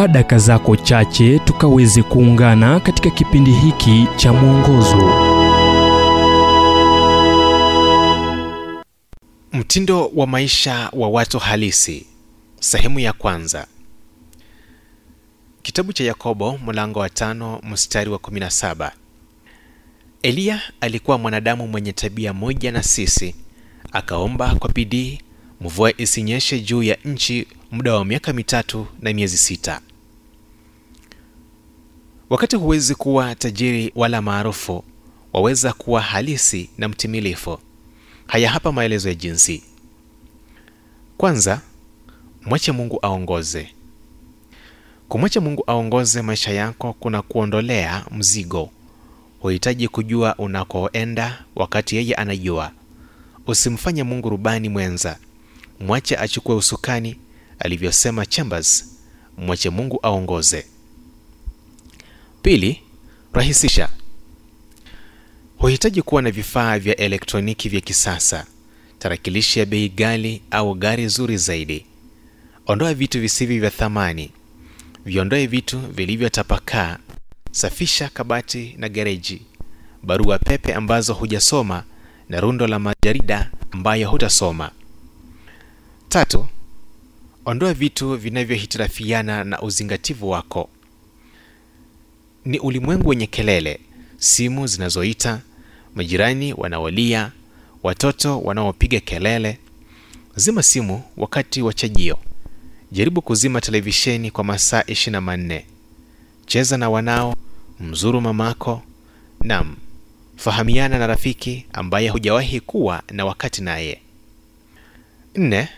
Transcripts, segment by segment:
chukua daka zako chache tukaweze kuungana katika kipindi hiki cha mwongozo Mtindo wa maisha wa watu halisi, sehemu ya kwanza. Kitabu cha Yakobo mlango wa tano mstari wa 17. Eliya alikuwa mwanadamu mwenye tabia moja na sisi, akaomba kwa bidii mvua isinyeshe juu ya nchi muda wa miaka mitatu na miezi sita. Wakati huwezi kuwa tajiri wala maarufu, waweza kuwa halisi na mtimilifu. Haya hapa maelezo ya jinsi. Kwanza, mwache Mungu aongoze. Kumwacha Mungu aongoze maisha yako kuna kuondolea mzigo. Huhitaji kujua unakoenda wakati yeye anajua. Usimfanye Mungu rubani mwenza, mwache achukue usukani, alivyosema Chambers. Mwache Mungu aongoze. Pili, rahisisha. Huhitaji kuwa na vifaa vya elektroniki vya kisasa, tarakilishi ya bei ghali au gari zuri zaidi. Ondoa vitu visivyo vya thamani, viondoe vitu vilivyotapakaa. Safisha kabati na gereji, barua pepe ambazo hujasoma na rundo la majarida ambayo hutasoma. Tatu, ondoa vitu vinavyohitirafiana na uzingativu wako. Ni ulimwengu wenye kelele, simu zinazoita, majirani wanaolia, watoto wanaopiga kelele. Zima simu wakati wa chajio. Jaribu kuzima televisheni kwa masaa ishirini na manne. Cheza na wanao, mzuru mamako. Nam, fahamiana na rafiki ambaye hujawahi kuwa na wakati naye. Nne,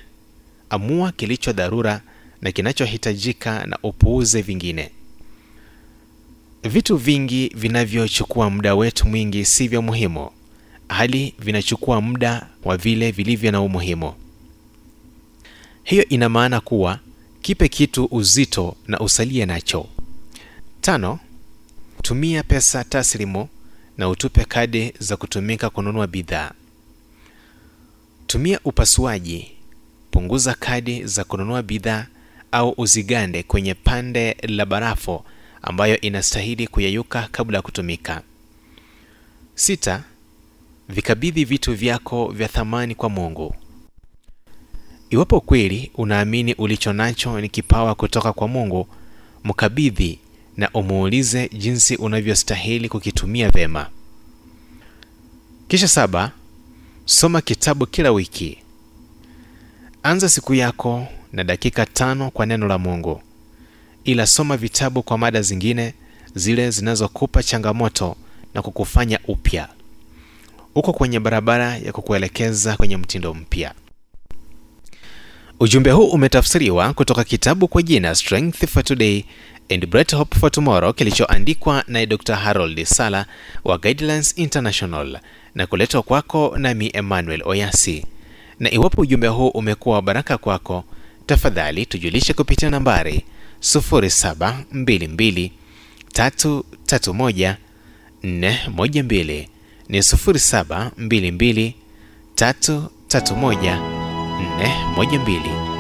amua kilicho dharura na kinachohitajika na upuuze vingine. Vitu vingi vinavyochukua muda wetu mwingi si vya muhimu, hali vinachukua muda wa vile vilivyo na umuhimu. Hiyo ina maana kuwa kipe kitu uzito na usalie nacho. Tano, tumia pesa taslimu na utupe kadi za kutumika kununua bidhaa. Tumia upasuaji, punguza kadi za kununua bidhaa au uzigande kwenye pande la barafu ambayo inastahili kuyeyuka kabla ya kutumika. Sita, vikabidhi vitu vyako vya thamani kwa Mungu. Iwapo kweli unaamini ulicho nacho ni kipawa kutoka kwa Mungu, mkabidhi na umuulize jinsi unavyostahili kukitumia vema. Kisha saba, soma kitabu kila wiki. Anza siku yako na dakika tano kwa neno la Mungu, ila soma vitabu kwa mada zingine, zile zinazokupa changamoto na kukufanya upya. Uko kwenye barabara ya kukuelekeza kwenye mtindo mpya. Ujumbe huu umetafsiriwa kutoka kitabu kwa jina Strength for Today and Bright Hope for Tomorrow kilichoandikwa naye Dr. Harold Sala wa Guidelines International na kuletwa kwako nami Emmanuel Oyasi. Na iwapo ujumbe huu umekuwa wa baraka kwako, tafadhali tujulishe kupitia nambari 0722 331 412 ni 0722 331 412.